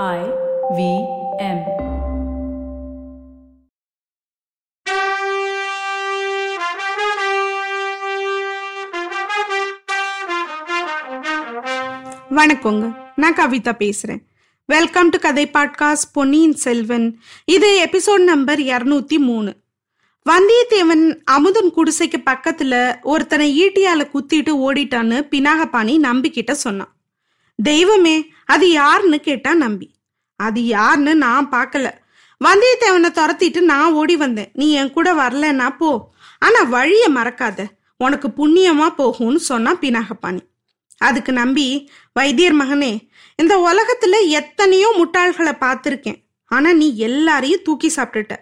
I V M. வணக்கங்க. நான் கவிதா பேசுறேன். வெல்கம் டு கதை பாட்காஸ்ட் பொன்னியின் செல்வன். இது எபிசோட் நம்பர் இரநூத்தி மூணு. வந்தியத்தேவன் அமுதன் குடிசைக்கு பக்கத்துல ஒருத்தனை ஈட்டியால குத்திட்டு ஓடிட்டான்னு பினாகபாணி நம்பிக்கிட்ட சொன்னான். தெய்வமே அது யாருன்னு கேட்டா நம்பி. அது யாருன்னு நான் பார்க்கல. வந்தியத்தேவனை துரத்திட்டு நான் ஓடி வந்தேன். நீ என் கூட வரலன்னா போ. ஆனா வழிய மறக்காத. உனக்கு புண்ணியமா போகும்னு சொன்னா பினாகபாணி அதுக்கு நம்பி வைத்தியர் மகனே இந்த உலகத்துல எத்தனையோ முட்டாள்களை பார்த்துருக்கேன். ஆனா நீ எல்லாரையும் தூக்கி சாப்பிட்டுட்ட.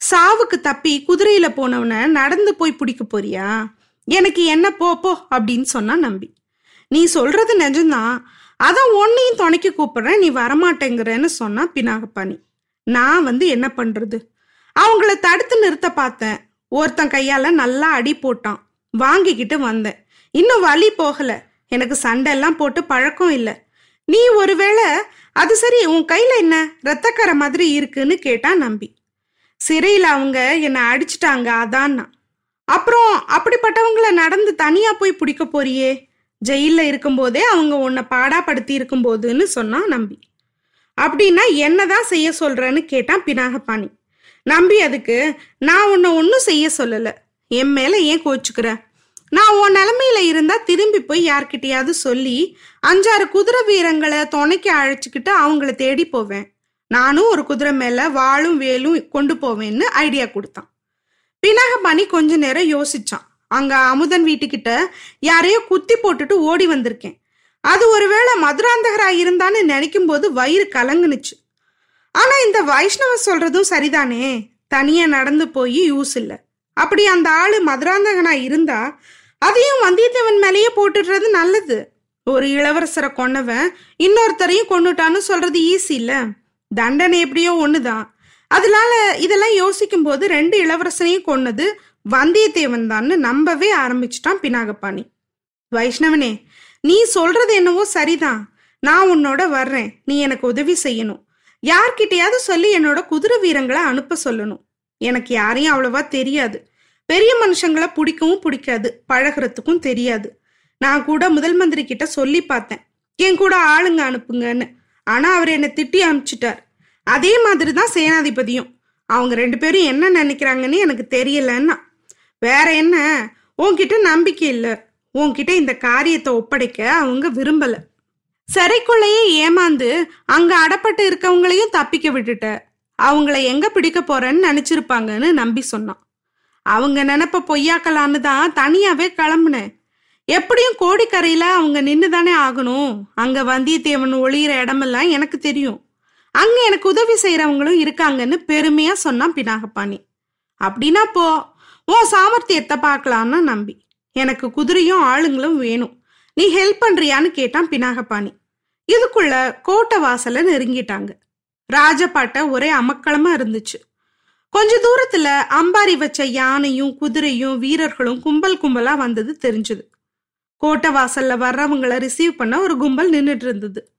சாவுக்கு தப்பி குதிரையில போனவன நடந்து போய் பிடிக்க போறியா? எனக்கு என்ன போ போ அப்படின்னு சொன்னா நம்பி. நீ சொல்றது நிஜம்தான். அதான் உன்னையும் துணைக்கு கூப்பிடுறேன் நீ வரமாட்டேங்கிறேன்னு சொன்னா பினாகப்பாணி. நான் வந்து என்ன பண்றது? அவங்கள தடுத்து நிறுத்த பார்த்தேன். ஒருத்தன் கையால நல்லா அடி போட்டான். வாங்கிக்கிட்டு வந்தேன். இன்னும் வலி போகல. எனக்கு சண்டையெல்லாம் போட்டு பழக்கம் இல்லை. நீ ஒருவேளை அது சரி உன் கையில என்ன ரத்தக்கரை மாதிரி இருக்குன்னு கேட்டா நம்பி. சிறையில் அவங்க என்னை அடிச்சிட்டாங்க அதான் அப்புறம் அப்படிப்பட்டவங்கள நடந்து தனியா போய் பிடிக்க போறியே? ஜெயிலில் இருக்கும்போதே அவங்க உன்னை பாடாப்படுத்தி இருக்கும்போதுன்னு சொன்னான் நம்பி. அப்படின்னா என்னதான் செய்ய சொல்றேன்னு கேட்டான் பினாகபாணி. நம்பி அதுக்கு நான் உன்னை ஒன்றும் செய்ய சொல்லலை. என் மேலே ஏன் கோச்சுக்கிற? நான் உன் நிலமையில இருந்தா திரும்பி போய் யார்கிட்டயாவது சொல்லி அஞ்சாறு குதிரை வீரங்களை துணைக்கு அழைச்சிக்கிட்டு அவங்கள தேடி போவேன். நானும் ஒரு குதிரை மேல வாளும் வேலும் கொண்டு போவேன்னு ஐடியா கொடுத்தான். பினாகபாணி கொஞ்ச நேரம் யோசிச்சான். அங்க அமுதன் வீட்டுக்கிட்ட யாரையோ குத்தி போட்டுட்டு ஓடி வந்திருக்கேன். அது ஒருவேளை மதுராந்தகரா இருந்தான்னு நினைக்கும் போது வயிறு கலங்குனுச்சு. ஆனா இந்த வைஷ்ணவன் சொல்றதும் சரிதானே? தனியா நடந்து போய் யூஸ் இல்லை. அப்படி அந்த ஆளு மதுராந்தகனா இருந்தா அதையும் வந்தியத்தேவன் மேலேயே போட்டுடுறது நல்லது. ஒரு இளவரசரை கொன்னவன் இன்னொருத்தரையும் கொண்டுட்டான்னு சொல்றது ஈஸி இல்ல. தண்டனை எப்படியோ ஒண்ணுதான். அதனால இதெல்லாம் யோசிக்கும் போது ரெண்டு இளவரசனையும் கொன்னது வந்தியத்தேவன் தான்னு நம்பவே ஆரம்பிச்சிட்டான் பினாகப்பாணி. வைஷ்ணவனே நீ சொல்றது என்னவோ சரிதான். நான் உன்னோட வர்றேன். நீ எனக்கு உதவி செய்யணும். யார்கிட்டயாவது சொல்லி என்னோட குதிரை வீரங்களை அனுப்ப சொல்லணும். எனக்கு யாரையும் அவ்வளவா தெரியாது. பெரிய மனுஷங்களை பிடிக்கவும் பிடிக்காது. பழகிறதுக்கும் தெரியாது. நான் கூட முதல் மந்திரி கிட்ட சொல்லி பார்த்தேன். என் கூட ஆளுங்க அனுப்புங்கன்னு. ஆனா அவர் என்னை திட்டி அனுப்பிச்சிட்டார். அதே மாதிரி தான் சேனாதிபதியும். அவங்க ரெண்டு பேரும் என்ன நினைக்கிறாங்கன்னு எனக்கு தெரியலன்னா. வேற என்ன? உன்கிட்ட நம்பிக்கை இல்லை. உன்கிட்ட இந்த காரியத்தை ஒப்படைக்க அவங்க விரும்பல. சிறைக்குள்ளேயே ஏமாந்து அங்க அடப்பட்டு இருக்கவங்களையும் தப்பிக்க விட்டுட்ட. அவங்கள எங்க பிடிக்க போறேன்னு நினைச்சிருப்பாங்கன்னு நம்பி சொன்னான். அவங்க நினைப்ப பொய்யாக்கலான்னு தான் தனியாவே கிளம்புனேன். எப்படியும் கோடிக்கரையில அவங்க நின்று தானே ஆகணும். அங்க வந்தியத்தேவன் ஒளியிற இடமெல்லாம் எனக்கு தெரியும். அங்க எனக்கு உதவி செய்யறவங்களும் இருக்காங்கன்னு பெருமையா சொன்னான் பினாகப்பாணி. அப்படின்னா போ. உன் சாமர்த்தியத்தை பார்க்கலாம்னு நம்பி. எனக்கு குதிரையும் ஆளுங்களும் வேணும். நீ ஹெல்ப் பண்றியான்னு கேட்டான் பினாகப்பாணி இதுக்குள்ள கோட்டை வாசல நெருங்கிட்டாங்க. ராஜபாட்டை ஒரே அமக்களமா இருந்துச்சு. கொஞ்ச தூரத்துல அம்பாரி வச்ச யானையும் குதிரையும் வீரர்களும் கும்பல் கும்பலா வந்தது தெரிஞ்சது. கோட்டை வாசல்ல வர்றவங்கள ரிசீவ் பண்ண ஒரு கும்பல் நின்றுட்டு இருந்தது.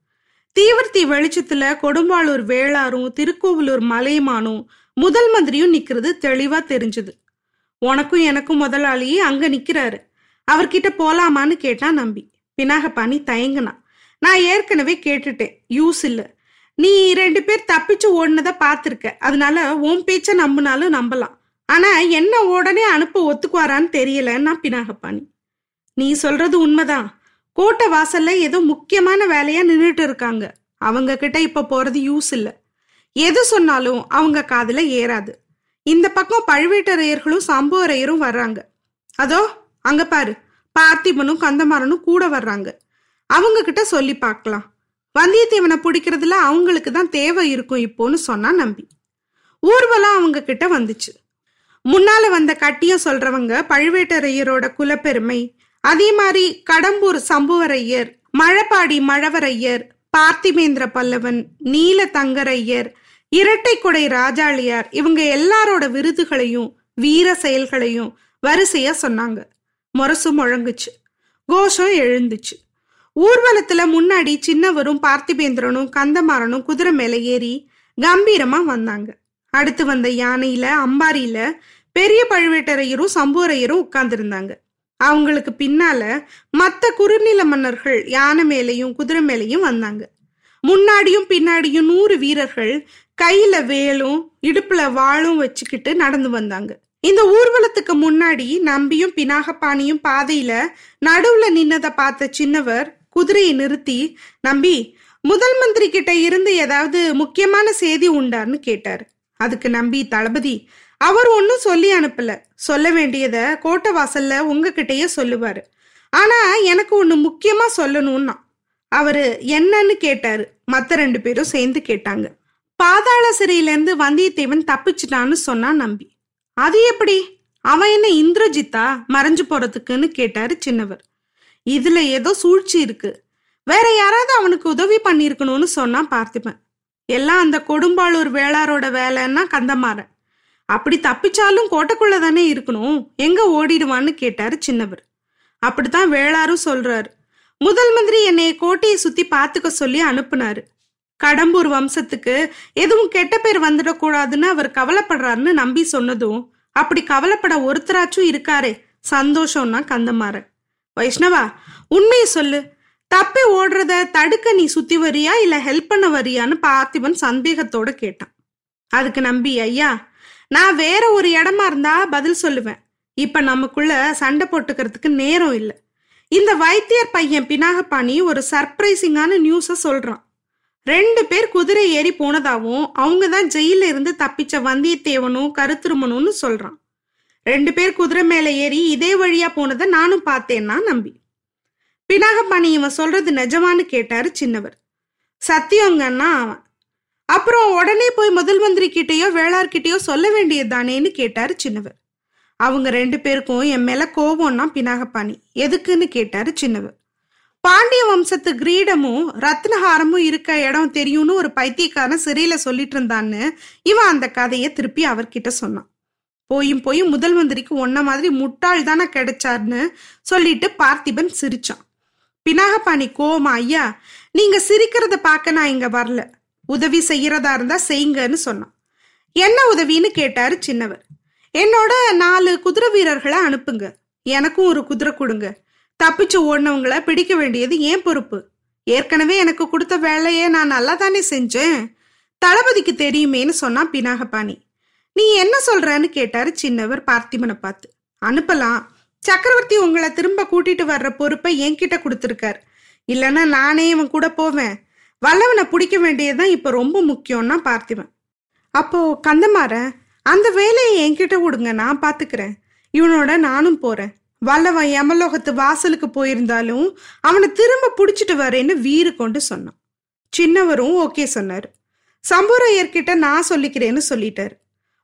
தீவிர்த்தி வெளிச்சத்துல கொடும்பாளூர் வேளாரும் திருக்கோவிலூர் மலையமானும் முதல் மந்திரியும் நிக்கிறது தெளிவா தெரிஞ்சது. உனக்கும் எனக்கும் முதலாளி அங்க நிக்கிறாரு. அவர்கிட்ட போலாமான்னு கேட்டான் நம்பி. பினாகப்பாணி தயங்குனான் நான் ஏற்கனவே கேட்டுட்டேன். யூஸ் இல்ல. நீ ரெண்டு பேர் தப்பிச்சு ஓடினதை பார்த்துருக்க. அதனால உன் பேச்ச நம்பினாலும் நம்பலாம். ஆனா என்ன உடனே அனுப்ப ஒத்துக்குவாரான்னு தெரியலன்னா பினாகப்பாணி நீ சொல்றது உண்மைதான். கோட்டை வாசல்ல ஏதோ முக்கியமான வேலையா நின்றுட்டு இருக்காங்க. அவங்க கிட்ட இப்ப போறது யூஸ் இல்ல. எது சொன்னாலும் அவங்க காதுல ஏறாது. இந்த பக்கம் பழுவேட்டரையர்களும் சம்புவரையரும் வர்றாங்க. அதோ அங்க பாரு. பார்த்திபனும் கந்தமாறனும் கூட வர்றாங்க. அவங்க கிட்ட சொல்லி பார்க்கலாம். வந்தியத்தேவனை பிடிக்கிறதுல அவங்களுக்கு தான் தேவை இருக்கும் இப்போன்னு சொன்னா நம்பி. ஊர்வலம் அவங்க கிட்ட வந்துச்சு. முன்னால வந்த கட்டியம் சொல்றவங்க பழுவேட்டரையரோட குலப்பெருமை அதே மாதிரி கடம்பூர் சம்புவரையர் மழப்பாடி மழவரையர் பார்த்திபேந்திர பல்லவன் நீல தங்கரையர் இரட்டை கொடை ராஜாளியார் இவங்க எல்லாரோட விருதுகளையும் வீர செயல்களையும் வரிசையா சொன்னாங்க. முரசு முழங்குச்சு. கோஷம் எழுந்துச்சு. ஊர்வலத்துல முன்னாடி சின்னவரும் பார்த்திபேந்திரனும் கந்தமாறனும் குதிரை மேல ஏறி கம்பீரமா வந்தாங்க. அடுத்து வந்த யானையில அம்பாரியில பெரிய பழுவேட்டரையரும் சம்புவரையரும் உட்கார்ந்துருந்தாங்க. அவங்களுக்கு பின்னால மத்த குறுநில மன்னர்கள் யானை மேலையும் குதிரை மேலையும் வந்தாங்க. முன்னாடியும் பின்னாடியும் நூறு வீரர்கள் கையில வேலும் இடுப்புல வாளும் வச்சுக்கிட்டு நடந்து வந்தாங்க. இந்த ஊர்வலத்துக்கு முன்னாடி நம்பியும் பினாகப்பாணியும் பாதையில நடுவுல நின்னதை பார்த்த சின்னவர் குதிரையை நிறுத்தி நம்பி முதல் மந்திரி கிட்ட இருந்து ஏதாவது முக்கியமான செய்தி உண்டான்னு கேட்டாரு. அதுக்கு நம்பி தளபதி அவர் ஒன்னும் சொல்லி அனுப்பல. சொல்ல வேண்டியத கோட்டை வாசல்ல உங்ககிட்டயே சொல்லுவாரு. ஆனா எனக்கு ஒன்று முக்கியமா சொல்லணும்னா அவரு என்னன்னு கேட்டாரு. மத்த ரெண்டு பேரும் சேர்ந்து கேட்டாங்க. பாதாள சிறையில இருந்து வந்தியத்தேவன் தப்பிச்சிட்டான்னு சொன்னா நம்பி. அது எப்படி? அவன் என்ன இந்திரஜித்தா? மறைஞ்சு போறதுக்குன்னு கேட்டாரு சின்னவர். இதுல ஏதோ சூழ்ச்சி இருக்கு. வேற யாராவது அவனுக்கு உதவி பண்ணிருக்கணும்னு சொன்னா பார்த்திபன். எல்லாம் அந்த கொடும்பாளூர் வேளாரோட வேலைன்னா கந்தமாறன். அப்படி தப்பிச்சாலும் கோட்டைக்குள்ள தானே இருக்கணும். எங்க ஓடிடுவான்னு கேட்டாரு சின்னவர். அப்படித்தான் வேளாரும் சொல்றாரு. முதல் மந்திரி என்னை கோட்டையை சுத்தி பாத்துக்க சொல்லி அனுப்புனாரு. கடம்பூர் வம்சத்துக்கு எதுவும் கெட்ட பேர் வந்துடக்கூடாதுன்னு அவர் கவலைப்படுறாருன்னு நம்பி சொன்னதும் அப்படி கவலைப்பட ஒருத்தராச்சும் இருக்காரே சந்தோஷம்னா கந்தமாற வைஷ்ணவா உண்மையை சொல்லு. தப்பி ஓடுறத தடுக்க நீ சுத்தி வரியா இல்ல ஹெல்ப் பண்ண வரியான்னு பார்த்திபன் சந்தேகத்தோட கேட்டான். அதுக்கு நம்பி ஐயா நான் வேற ஒரு இடமா இருந்தா பதில் சொல்லுவேன். இப்ப நமக்குள்ள சண்டை போட்டுக்கிறதுக்கு நேரம் இல்லை. இந்த வைத்தியர் பையன் பினாகபாணி ஒரு சர்ப்ரைசிங்கான நியூஸ சொல்றான். ரெண்டு பேர் குதிரை ஏறி போனதாவும் அவங்க தான் ஜெயில இருந்து தப்பிச்ச வந்தியத்தேவனும் கருத்திருமனும்னு சொல்றான். ரெண்டு பேர் குதிரை மேல ஏறி இதே வழியா போனதை நானும் பார்த்தேன்னா நம்பி. பினாகபாணி இவன் சொல்றது நிஜமான்னு கேட்டாரு சின்னவர். சத்தியங்கன்னா அவன். அப்புறம் உடனே போய் முதல் மந்திரி கிட்டேயோ வேளார்கிட்டயோ சொல்ல வேண்டியது தானேன்னு கேட்டாரு சின்னவர். அவங்க ரெண்டு பேருக்கும் என் மேல கோபம்னா பினாகப்பாணி. எதுக்குன்னு கேட்டாரு சின்னவர். பாண்டிய வம்சத்து கிரீடமும் ரத்னஹாரமும் இருக்க இடம் தெரியும்னு ஒரு பைத்தியக்காரன் சிறையில சொல்லிட்டு இருந்தான்னு இவன் அந்த கதையை திருப்பி அவர்கிட்ட சொன்னான். போயும் போயும் முதல் மந்திரிக்கு ஒன்ன மாதிரி முட்டாள் தானே கிடைச்சார்னு சொல்லிட்டு பார்த்திபன் சிரிச்சான். பினாகப்பாணி கோமா ஐயா நீங்க சிரிக்கிறத பார்க்க நான் இங்க வரல. உதவி செய்யறதா இருந்தா செய்யுங்கன்னு சொன்னான். என்ன உதவின்னு கேட்டாரு சின்னவர். என்னோட நாலு குதிரை வீரர்களை அனுப்புங்க. எனக்கும் ஒரு குதிரை கொடுங்க. தப்பிச்சு ஓடினவங்களை பிடிக்க வேண்டியது ஏன் பொறுப்பு. ஏற்கனவே எனக்கு கொடுத்த வேலையை நான் நல்லா தானே செஞ்சேன். தளபதிக்கு தெரியுமேன்னு சொன்னா பினாகபாணி. நீ என்ன சொல்றன்னு கேட்டாரு சின்னவர் பார்த்திபனை பார்த்து. அனுப்பலாம். சக்கரவர்த்தி உங்களை திரும்ப கூட்டிட்டு வர்ற பொறுப்பை என்கிட்ட கொடுத்துருக்காரு. இல்லைன்னா நானே இவன் கூட போவேன். வல்லவனை பிடிக்க வேண்டியதுதான் இப்ப ரொம்ப முக்கியம்னா பார்த்திபன். அப்போ கந்தமாற அந்த வேலையை என்கிட்ட விடுங்க நான் பாத்துக்கிறேன். இவனோட நானும் போறேன். வல்லவன் யமலோகத்து வாசலுக்கு போயிருந்தாலும் அவனை திரும்ப பிடிச்சிட்டு வரேன்னு வீறு கொண்டு சொன்னான். சின்னவரும் ஓகே சொன்னார். சம்புரையர்கிட்ட நான் சொல்லிக்கிறேன்னு சொல்லிட்டார்.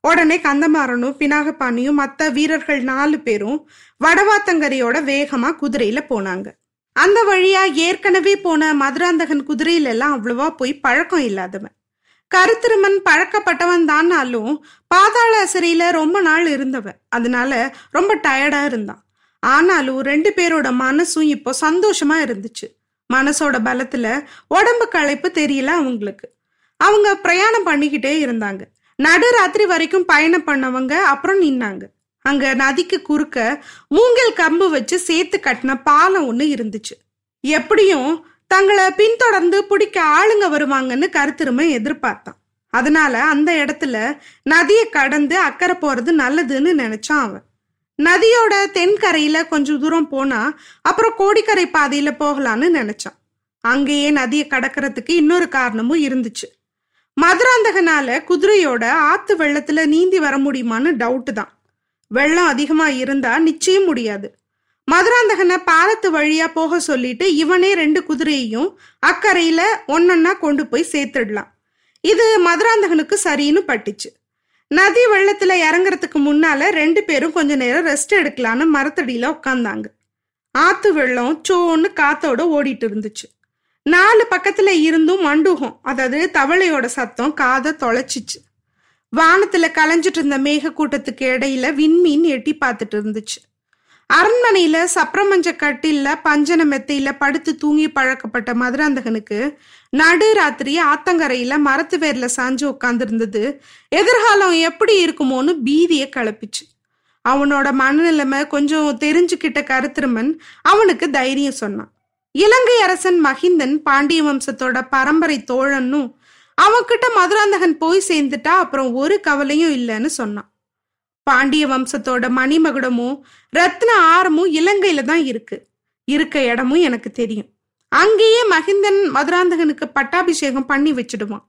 உடனே கந்தமாறனும் பினாகபாணியும் மற்ற வீரர்கள் நாலு பேரும் வடவாத்தங்கரையோட வேகமா குதிரையில போனாங்க. அந்த வழியா ஏற்கனவே போன மதுராந்தகன் குதிரையில எல்லாம் அவ்வளவா போய் பழக்கம் இல்லாதவன். கருத்திருமன் பழக்கப்பட்டவன் தானாலும் பாதாள சிறையில ரொம்ப நாள் இருந்தவன். அதனால ரொம்ப டயர்டா இருந்தான். ஆனாலும் ரெண்டு பேரோட மனசும் இப்போ சந்தோஷமா இருந்துச்சு. மனசோட பலத்துல உடம்பு களைப்பு தெரியல அவங்களுக்கு. அவங்க பிரயாணம் பண்ணிக்கிட்டே இருந்தாங்க. நடுராத்திரி வரைக்கும் பயணம் பண்ணவங்க அப்புறம் நின்னாங்க. அங்க நதிக்கு குறுக்க மூங்கில் கம்பு வச்சு சேர்த்து கட்டின பாலம் ஒண்ணு இருந்துச்சு. எப்படியும் தங்களை பின்தொடர்ந்து பிடிக்க ஆளுங்க வருவாங்கன்னு கருத்திருமை எதிர்பார்த்தான். அதனால அந்த இடத்துல நதியை கடந்து அக்கறை போறது நல்லதுன்னு நினைச்சான் அவன். நதியோட தென்கரையில கொஞ்சம் தூரம் போனா அப்புறம் கோடிக்கரை பாதையில போகலான்னு நினைச்சான். அங்கேயே நதியை கடக்கிறதுக்கு இன்னொரு காரணமும் இருந்துச்சு. மதுராந்தகனால குதிரையோட ஆத்து வெள்ளத்துல நீந்தி வர முடியுமான்னு டவுட்டு தான். வெள்ளம் அதிகமா இருந்தா நிச்சயம் முடியாது. மதுராந்தகனை பாலத்து வழியா போக சொல்லிட்டு இவனே ரெண்டு குதிரையையும் அக்கறையில ஒன்னொன்னா கொண்டு போய் சேர்த்துடலாம். இது மதுராந்தகனுக்கு சரின்னு பட்டுச்சு. நதி வெள்ளத்துல இறங்குறதுக்கு முன்னால ரெண்டு பேரும் கொஞ்ச நேரம் ரெஸ்ட் எடுக்கலான்னு மரத்தடியில உட்காந்தாங்க ஆத்து வெள்ளம் சோன்னு காத்தோட ஓடிட்டு இருந்துச்சு. நாலு பக்கத்துல இருந்தும் மண்டுகம் அதாவது தவளையோட சத்தம் காதை தொலைச்சிச்சு. வானத்துல கலைஞ்சிட்டு இருந்த மேக கூட்டத்துக்கு இடையில விண்மீன் எட்டி பார்த்துட்டு இருந்துச்சு. அரண்மனையில சப்ரமஞ்ச கட்டில பஞ்சன மெத்தையில படுத்து தூங்கி பழக்கப்பட்ட மதுராந்தகனுக்கு நடு ராத்திரி ஆத்தங்கரையில மரத்து வேர்ல சாஞ்சு உட்காந்துருந்தது எதிர்காலம் எப்படி இருக்குமோன்னு பீதியை கிளப்பிச்சு. அவனோட மனநிலைமை கொஞ்சம் தெரிஞ்சுக்கிட்ட கருத்திருமன் அவனுக்கு தைரியம் சொன்னான். இலங்கை அரசன் மகிந்தன் பாண்டிய வம்சத்தோட பரம்பரை தோழன்னும் அவன்கிட்ட மதுராந்தகன் போய் சேர்ந்துட்டா அப்புறம் ஒரு கவலையும் இல்லைன்னு சொன்னான். பாண்டிய வம்சத்தோட மணிமகுடமும் ரத்ன ஆரமும் இலங்கையில தான் இருக்கு. இருக்க இடமும் எனக்கு தெரியும். அங்கேயே மகிந்தன் மதுராந்தகனுக்கு பட்டாபிஷேகம் பண்ணி வச்சிடுவான்.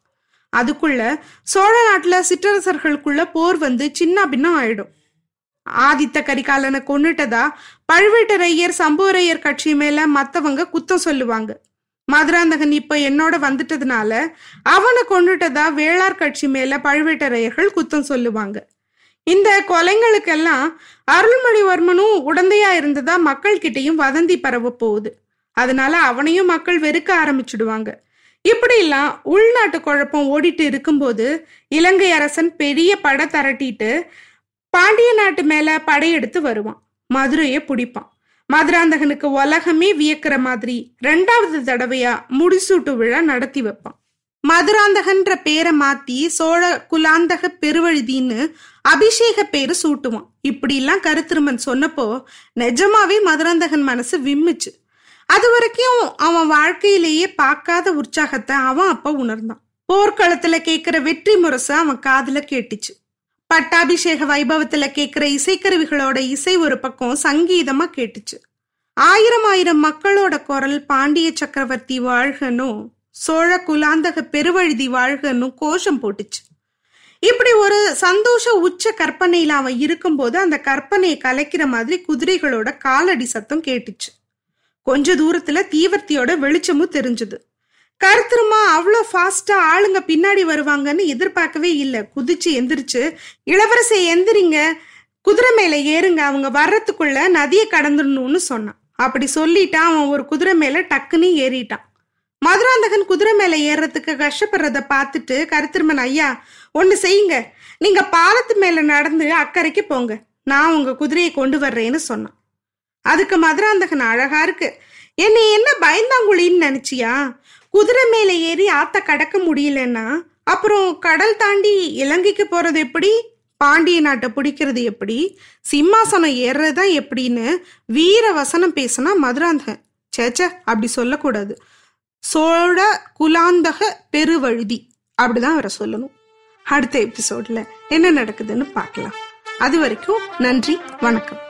அதுக்குள்ள சோழ நாட்டுல சிற்றரசர்களுக்குள்ள போர் வந்து சின்ன பின்னம் ஆயிடும். ஆதித்த கரிகாலனை கொன்னுட்டதா பழுவேட்டரையர் சம்புவரையர் கட்சி மேல மத்தவங்க குத்தம் சொல்லுவாங்க. மதுராந்தகன் இப்ப என்னோட வந்துட்டதுனால அவனை கொண்டுட்டதா வேளார் கட்சி மேல பழுவேட்டரையர்கள் குத்தம் சொல்லுவாங்க. இந்த கொலைங்களுக்கெல்லாம் அருள்மொழிவர்மனும் உடந்தையா இருந்ததா மக்கள் கிட்டையும் வதந்தி பரவ போகுது. அதனால அவனையும் மக்கள் வெறுக்க ஆரம்பிச்சுடுவாங்க. இப்படிலாம் உள்நாட்டு குழப்பம் ஓடிட்டு இருக்கும்போது இலங்கை அரசன் பெரிய படை திரட்டிட்டு பாண்டிய நாட்டு மேல படையெடுத்து வருவான். மதுரையை பிடிப்பான். மதுராந்தகனுக்கு உலகமே வியக்கிற மாதிரி ரெண்டாவது தடவையா முடிசூட்டு விழா நடத்தி வைப்பான். மதுராந்தகன்ற பேரை மாத்தி சோழ குலாந்தக பெருவழுதின்னு அபிஷேக பேரு சூட்டுவான். இப்படிலாம் கருத்திருமன் சொன்னப்போ நிஜமாவே மதுராந்தகன் மனசு விம்மிச்சு. அது வரைக்கும் அவன் வாழ்க்கையிலேயே பார்க்காத உற்சாகத்தை அவன் அப்ப உணர்ந்தான். போர்க்களத்துல கேட்கிற வெற்றி முரசு அவன் காதுல கேட்டுச்சு. பட்டாபிஷேக வைபவத்துல கேட்கிற இசைக்கருவிகளோட இசை ஒரு பக்கம் சங்கீதமா கேட்டுச்சு. ஆயிரம் ஆயிரம் மக்களோட குரல் பாண்டிய சக்கரவர்த்தி வாழ்கனும் சோழ குலாந்தக பெருவழுதி வாழ்கன்னு கோஷம் போட்டுச்சு. இப்படி ஒரு சந்தோஷ உச்ச கற்பனையில அவன் இருக்கும்போது அந்த கற்பனையை கலைக்கிற மாதிரி குதிரைகளோட காலடி சத்தம் கேட்டுச்சு. கொஞ்ச தூரத்துல தீவர்த்தியோட வெளிச்சமும் தெரிஞ்சது. கருத்துருமா அவ்வளோ ஃபாஸ்டா ஆளுங்க பின்னாடி வருவாங்கன்னு எதிர்பார்க்கவே இல்லை. குதிச்சு எந்திரிச்சு இளவரசை எந்திரிங்க குதிரை மேல ஏறுங்க அவங்க வர்றதுக்குள்ள நதியை கடந்துடணும்னு சொன்னான். அப்படி சொல்லிட்டான் அவன் ஒரு குதிரை மேல டக்குன்னு ஏறிட்டான். மதுராந்தகன் குதிரை மேல ஏறுறதுக்கு கஷ்டப்படுறத பார்த்துட்டு கருத்திருமன் ஐயா ஒன்னு செய்யுங்க. நீங்க பாலத்து மேல நடந்து அக்கறைக்கு போங்க. நான் உங்க குதிரையை கொண்டு வர்றேன்னு சொன்னான். அதுக்கு மதுராந்தகன் அழகா இருக்கு. என்னை என்ன பயந்தாங்குழின்னு நினைச்சியா? குதிரை மேல ஏறி ஆத்த கடக்க முடியலன்னா அப்புறம் கடல் தாண்டி இலங்கைக்கு போறது எப்படி? பாண்டிய நாட்டை பிடிக்கிறது எப்படி? சிம்மாசனம் ஏறுறதா எப்படின்னு வீர வசனம் பேசினா மதுராந்தகன். சேச்ச அப்படி சொல்லக்கூடாது. சோழ குலாந்தக பெருவழுதி. அப்படிதான் அவரை சொல்லணும். அடுத்த எபிசோட்ல என்ன நடக்குதுன்னு பார்க்கலாம். அது வரைக்கும் நன்றி வணக்கம்.